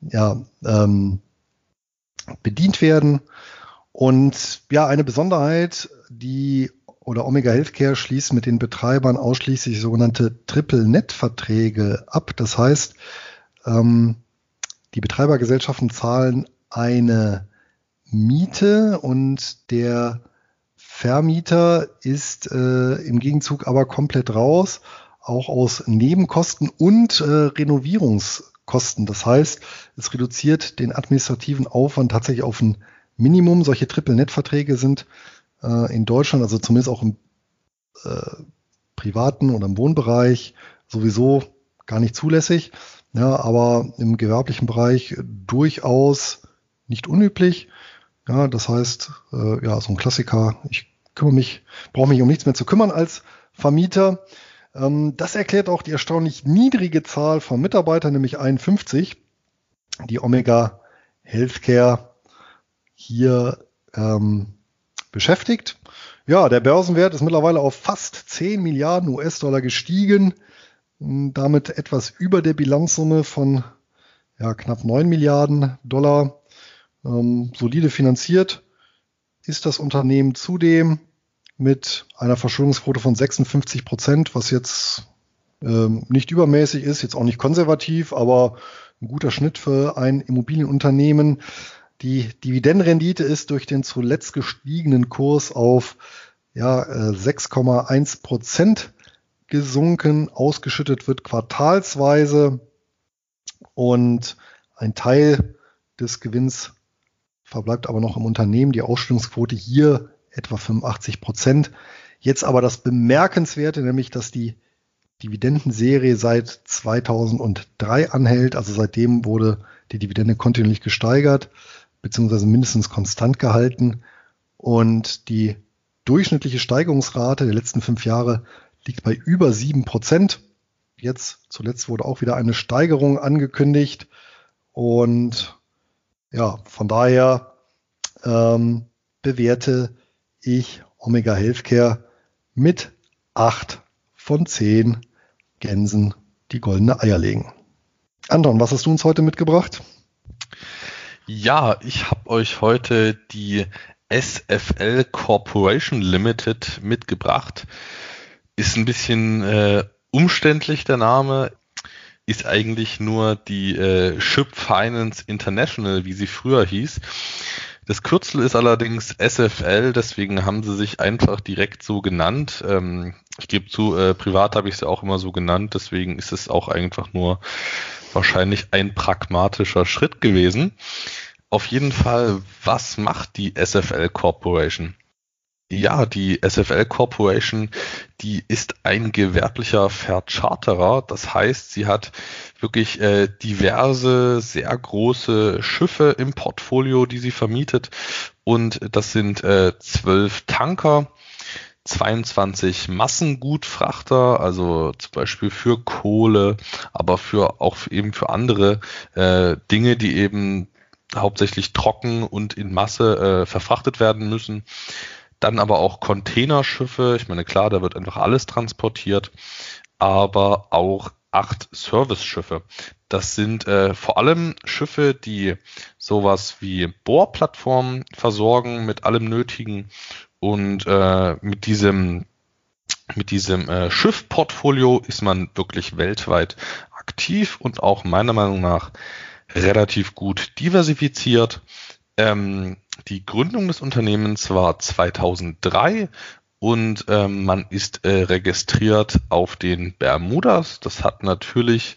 ja, ähm, bedient werden. Und ja, eine Besonderheit, die oder Omega Healthcare schließt mit den Betreibern ausschließlich sogenannte Triple-Net-Verträge ab. Das heißt, ähm, die Betreibergesellschaften zahlen eine Miete und der Vermieter ist äh, im Gegenzug aber komplett raus, auch aus Nebenkosten und äh, Renovierungskosten. Das heißt, es reduziert den administrativen Aufwand tatsächlich auf ein Minimum. Solche Triple-Net-Verträge sind äh, in Deutschland, also zumindest auch im äh, privaten oder im Wohnbereich, sowieso gar nicht zulässig. Ja, aber im gewerblichen Bereich durchaus nicht unüblich. Ja, das heißt, äh, ja, so ein Klassiker. Ich kümmere mich, brauche mich um nichts mehr zu kümmern als Vermieter. Ähm, das erklärt auch die erstaunlich niedrige Zahl von Mitarbeitern, nämlich 51, die Omega Healthcare hier ähm, beschäftigt. Ja, der Börsenwert ist mittlerweile auf fast 10 Milliarden US-Dollar gestiegen, damit etwas über der Bilanzsumme von ja, knapp 9 Milliarden Dollar. Ähm, solide finanziert ist das Unternehmen zudem mit einer Verschuldungsquote von 56 Prozent, was jetzt ähm, nicht übermäßig ist, jetzt auch nicht konservativ, aber ein guter Schnitt für ein Immobilienunternehmen. Die Dividendenrendite ist durch den zuletzt gestiegenen Kurs auf ja, 6,1 äh, Prozent gesunken. Ausgeschüttet wird quartalsweise und ein Teil des Gewinns verbleibt aber noch im Unternehmen. Die Ausstellungsquote hier etwa 85 Prozent. Jetzt aber das Bemerkenswerte, nämlich dass die Dividendenserie seit 2003 anhält. Also seitdem wurde die Dividende kontinuierlich gesteigert beziehungsweise mindestens konstant gehalten. Und die durchschnittliche Steigerungsrate der letzten fünf Jahre liegt bei über sieben Prozent. Jetzt zuletzt wurde auch wieder eine Steigerung angekündigt. Und ja, von daher ähm, bewerte ich Omega Healthcare mit acht von zehn Gänsen, die goldene Eier legen. Anton, was hast du uns heute mitgebracht? Ja, ich habe euch heute die SFL Corporation Limited mitgebracht. Ist ein bisschen äh, umständlich der Name, ist eigentlich nur die äh, Ship Finance International, wie sie früher hieß. Das Kürzel ist allerdings SFL, deswegen haben sie sich einfach direkt so genannt. Ähm, ich gebe zu, äh, privat habe ich sie auch immer so genannt, deswegen ist es auch einfach nur wahrscheinlich ein pragmatischer Schritt gewesen. Auf jeden Fall, was macht die SFL Corporation? Ja, die SFL Corporation, die ist ein gewerblicher Vercharterer. Das heißt, sie hat wirklich äh, diverse, sehr große Schiffe im Portfolio, die sie vermietet. Und das sind äh, zwölf Tanker, 22 Massengutfrachter, also zum Beispiel für Kohle, aber für auch eben für andere äh, Dinge, die eben hauptsächlich trocken und in Masse äh, verfrachtet werden müssen. Dann aber auch Containerschiffe. Ich meine, klar, da wird einfach alles transportiert, aber auch acht Service-Schiffe. Das sind äh, vor allem Schiffe, die sowas wie Bohrplattformen versorgen mit allem Nötigen und äh, mit diesem mit diesem äh, Schiffportfolio ist man wirklich weltweit aktiv und auch meiner Meinung nach relativ gut diversifiziert. Ähm, die Gründung des Unternehmens war 2003 und ähm, man ist äh, registriert auf den Bermudas. Das hat natürlich,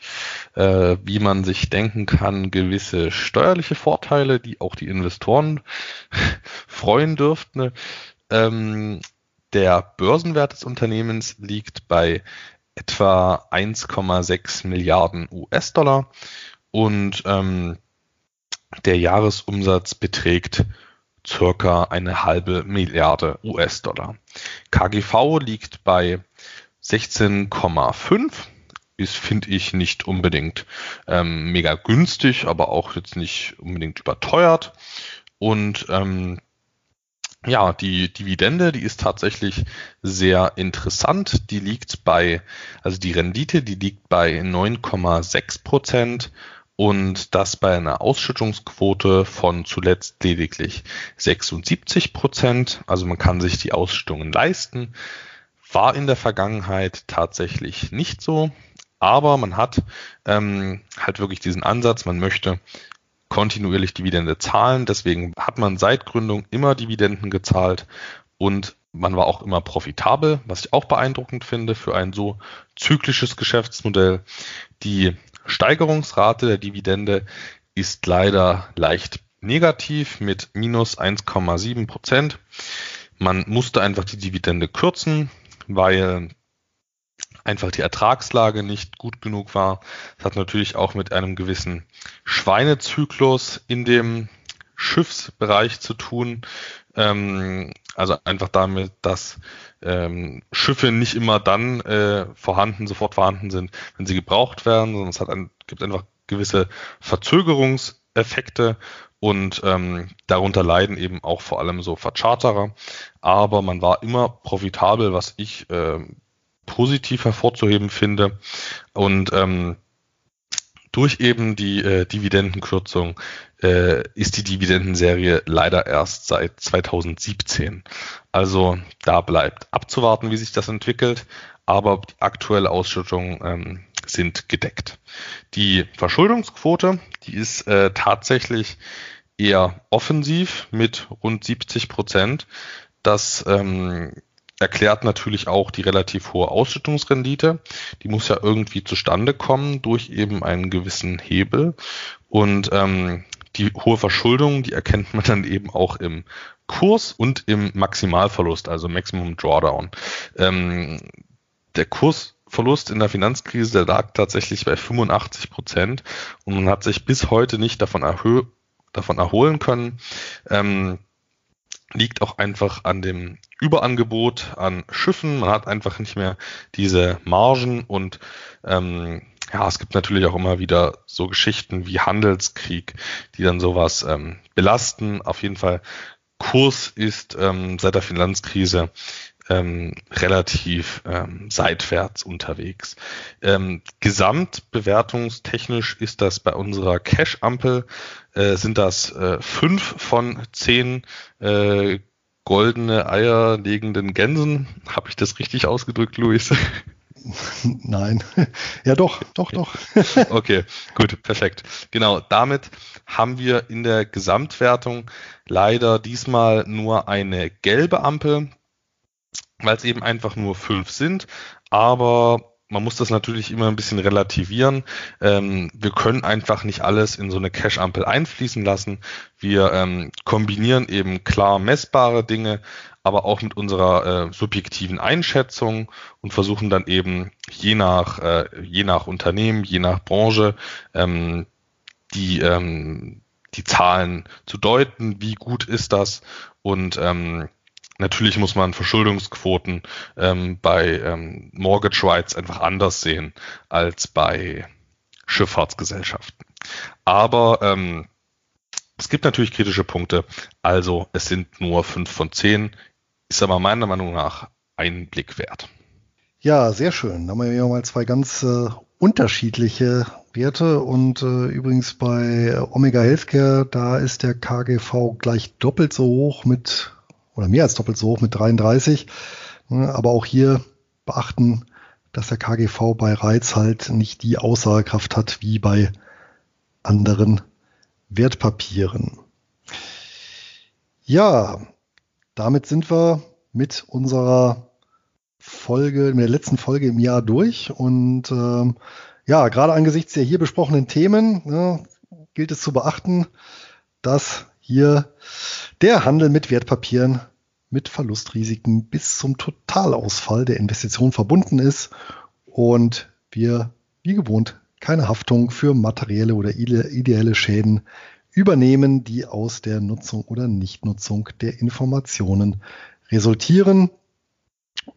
äh, wie man sich denken kann, gewisse steuerliche Vorteile, die auch die Investoren freuen dürften. Ähm, der Börsenwert des Unternehmens liegt bei etwa 1,6 Milliarden US-Dollar und ähm, der Jahresumsatz beträgt circa eine halbe Milliarde US-Dollar. KGV liegt bei 16,5 ist, finde ich, nicht unbedingt ähm, mega günstig, aber auch jetzt nicht unbedingt überteuert. Und ähm, ja, die Dividende, die ist tatsächlich sehr interessant. Die liegt bei, also die Rendite, die liegt bei 9,6 Prozent und das bei einer Ausschüttungsquote von zuletzt lediglich 76 Prozent. Also man kann sich die Ausschüttungen leisten. War in der Vergangenheit tatsächlich nicht so, aber man hat ähm, halt wirklich diesen Ansatz, man möchte kontinuierlich Dividende zahlen. Deswegen hat man seit Gründung immer Dividenden gezahlt und man war auch immer profitabel, was ich auch beeindruckend finde für ein so zyklisches Geschäftsmodell. Die Steigerungsrate der Dividende ist leider leicht negativ mit minus 1,7 Prozent. Man musste einfach die Dividende kürzen, weil einfach die Ertragslage nicht gut genug war. Das hat natürlich auch mit einem gewissen Schweinezyklus in dem Schiffsbereich zu tun. Ähm, also einfach damit, dass ähm, Schiffe nicht immer dann äh, vorhanden, sofort vorhanden sind, wenn sie gebraucht werden, sondern es hat ein, gibt einfach gewisse Verzögerungseffekte und ähm, darunter leiden eben auch vor allem so Vercharterer. Aber man war immer profitabel, was ich äh, positiv hervorzuheben finde. Und ähm, durch eben die äh, Dividendenkürzung äh, ist die Dividendenserie leider erst seit 2017. Also da bleibt abzuwarten, wie sich das entwickelt, aber die aktuelle Ausschüttung ähm, sind gedeckt. Die Verschuldungsquote, die ist äh, tatsächlich eher offensiv mit rund 70 Prozent. Das ähm, erklärt natürlich auch die relativ hohe Ausschüttungsrendite. Die muss ja irgendwie zustande kommen durch eben einen gewissen Hebel. Und ähm, die hohe Verschuldung, die erkennt man dann eben auch im Kurs und im Maximalverlust, also Maximum Drawdown. Ähm, der Kursverlust in der Finanzkrise, der lag tatsächlich bei 85 Prozent und man hat sich bis heute nicht davon, erhö davon erholen können. Ähm, liegt auch einfach an dem Überangebot an Schiffen. Man hat einfach nicht mehr diese Margen und ähm, ja, es gibt natürlich auch immer wieder so Geschichten wie Handelskrieg, die dann sowas ähm, belasten. Auf jeden Fall, Kurs ist ähm, seit der Finanzkrise ähm, relativ ähm, seitwärts unterwegs. Ähm, gesamtbewertungstechnisch ist das bei unserer Cash-Ampel, äh, sind das äh, fünf von zehn äh, goldene Eier legenden Gänsen. Habe ich das richtig ausgedrückt, Luis? Nein. Ja, doch, doch, doch. okay, gut, perfekt. Genau, damit haben wir in der Gesamtwertung leider diesmal nur eine gelbe Ampel, weil es eben einfach nur fünf sind. Aber man muss das natürlich immer ein bisschen relativieren. Ähm, wir können einfach nicht alles in so eine Cache-Ampel einfließen lassen. Wir ähm, kombinieren eben klar messbare Dinge, aber auch mit unserer äh, subjektiven Einschätzung und versuchen dann eben je nach, äh, je nach Unternehmen, je nach Branche ähm, die, ähm, die Zahlen zu deuten, wie gut ist das und ähm, Natürlich muss man Verschuldungsquoten ähm, bei ähm, Mortgage Rights einfach anders sehen als bei Schifffahrtsgesellschaften. Aber ähm, es gibt natürlich kritische Punkte. Also es sind nur fünf von zehn, ist aber meiner Meinung nach ein Blick wert. Ja, sehr schön. Da haben wir ja mal zwei ganz äh, unterschiedliche Werte und äh, übrigens bei Omega Healthcare, da ist der KGV gleich doppelt so hoch mit oder mehr als doppelt so hoch mit 33. Aber auch hier beachten, dass der KGV bei Reiz halt nicht die Aussagekraft hat wie bei anderen Wertpapieren. Ja, damit sind wir mit unserer Folge, mit der letzten Folge im Jahr durch. Und ähm, ja, gerade angesichts der hier besprochenen Themen ne, gilt es zu beachten, dass hier der Handel mit Wertpapieren mit Verlustrisiken bis zum Totalausfall der Investition verbunden ist und wir, wie gewohnt, keine Haftung für materielle oder ideelle Schäden übernehmen, die aus der Nutzung oder Nichtnutzung der Informationen resultieren.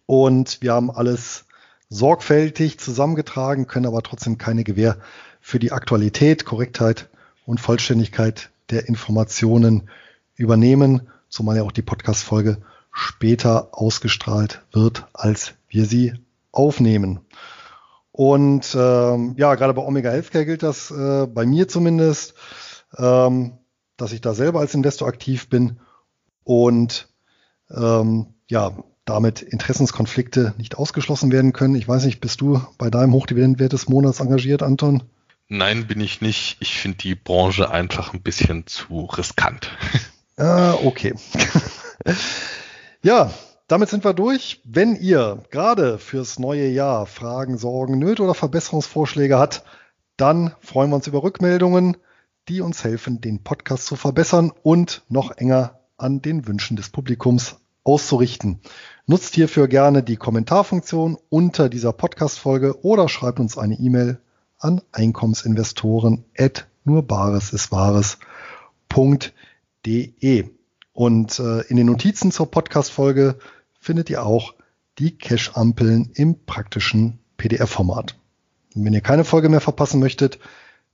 Und wir haben alles sorgfältig zusammengetragen, können aber trotzdem keine Gewähr für die Aktualität, Korrektheit und Vollständigkeit der Informationen übernehmen zumal ja auch die Podcast-Folge später ausgestrahlt wird, als wir sie aufnehmen. Und ähm, ja, gerade bei Omega Healthcare gilt das äh, bei mir zumindest, ähm, dass ich da selber als Investor aktiv bin und ähm, ja, damit Interessenskonflikte nicht ausgeschlossen werden können. Ich weiß nicht, bist du bei deinem Hochdividendenwert des Monats engagiert, Anton? Nein, bin ich nicht. Ich finde die Branche einfach ein bisschen zu riskant. Ah, okay. ja, damit sind wir durch. Wenn ihr gerade fürs neue Jahr Fragen, Sorgen, Nöte oder Verbesserungsvorschläge habt, dann freuen wir uns über Rückmeldungen, die uns helfen, den Podcast zu verbessern und noch enger an den Wünschen des Publikums auszurichten. Nutzt hierfür gerne die Kommentarfunktion unter dieser Podcast-Folge oder schreibt uns eine E-Mail an Einkommensinvestoren at nur Bares ist Wahres.de de. Und äh, in den Notizen zur Podcast-Folge findet ihr auch die Cache-Ampeln im praktischen PDF-Format. Wenn ihr keine Folge mehr verpassen möchtet,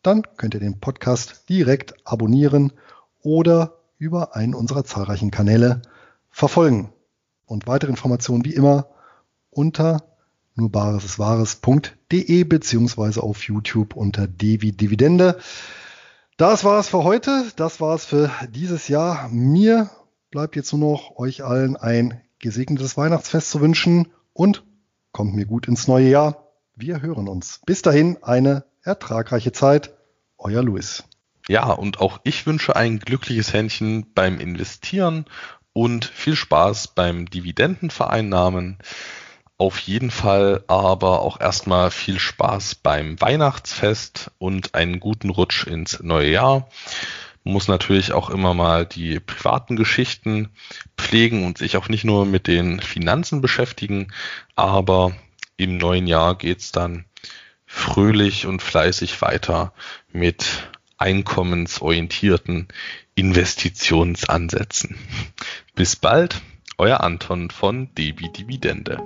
dann könnt ihr den Podcast direkt abonnieren oder über einen unserer zahlreichen Kanäle verfolgen. Und weitere Informationen wie immer unter nurbaresiswahres.de beziehungsweise auf YouTube unter Devi Dividende. Das war's für heute. Das war's für dieses Jahr. Mir bleibt jetzt nur noch euch allen ein gesegnetes Weihnachtsfest zu wünschen und kommt mir gut ins neue Jahr. Wir hören uns. Bis dahin eine ertragreiche Zeit. Euer Luis. Ja, und auch ich wünsche ein glückliches Händchen beim Investieren und viel Spaß beim Dividendenvereinnahmen. Auf jeden Fall aber auch erstmal viel Spaß beim Weihnachtsfest und einen guten Rutsch ins neue Jahr. Muss natürlich auch immer mal die privaten Geschichten pflegen und sich auch nicht nur mit den Finanzen beschäftigen, aber im neuen Jahr geht's dann fröhlich und fleißig weiter mit einkommensorientierten Investitionsansätzen. Bis bald, euer Anton von DB Dividende.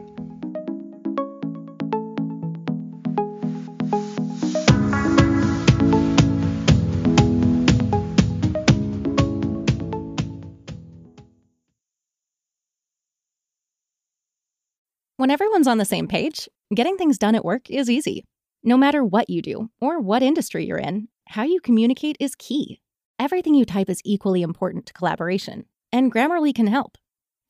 When everyone's on the same page, getting things done at work is easy. No matter what you do or what industry you're in, how you communicate is key. Everything you type is equally important to collaboration, and Grammarly can help.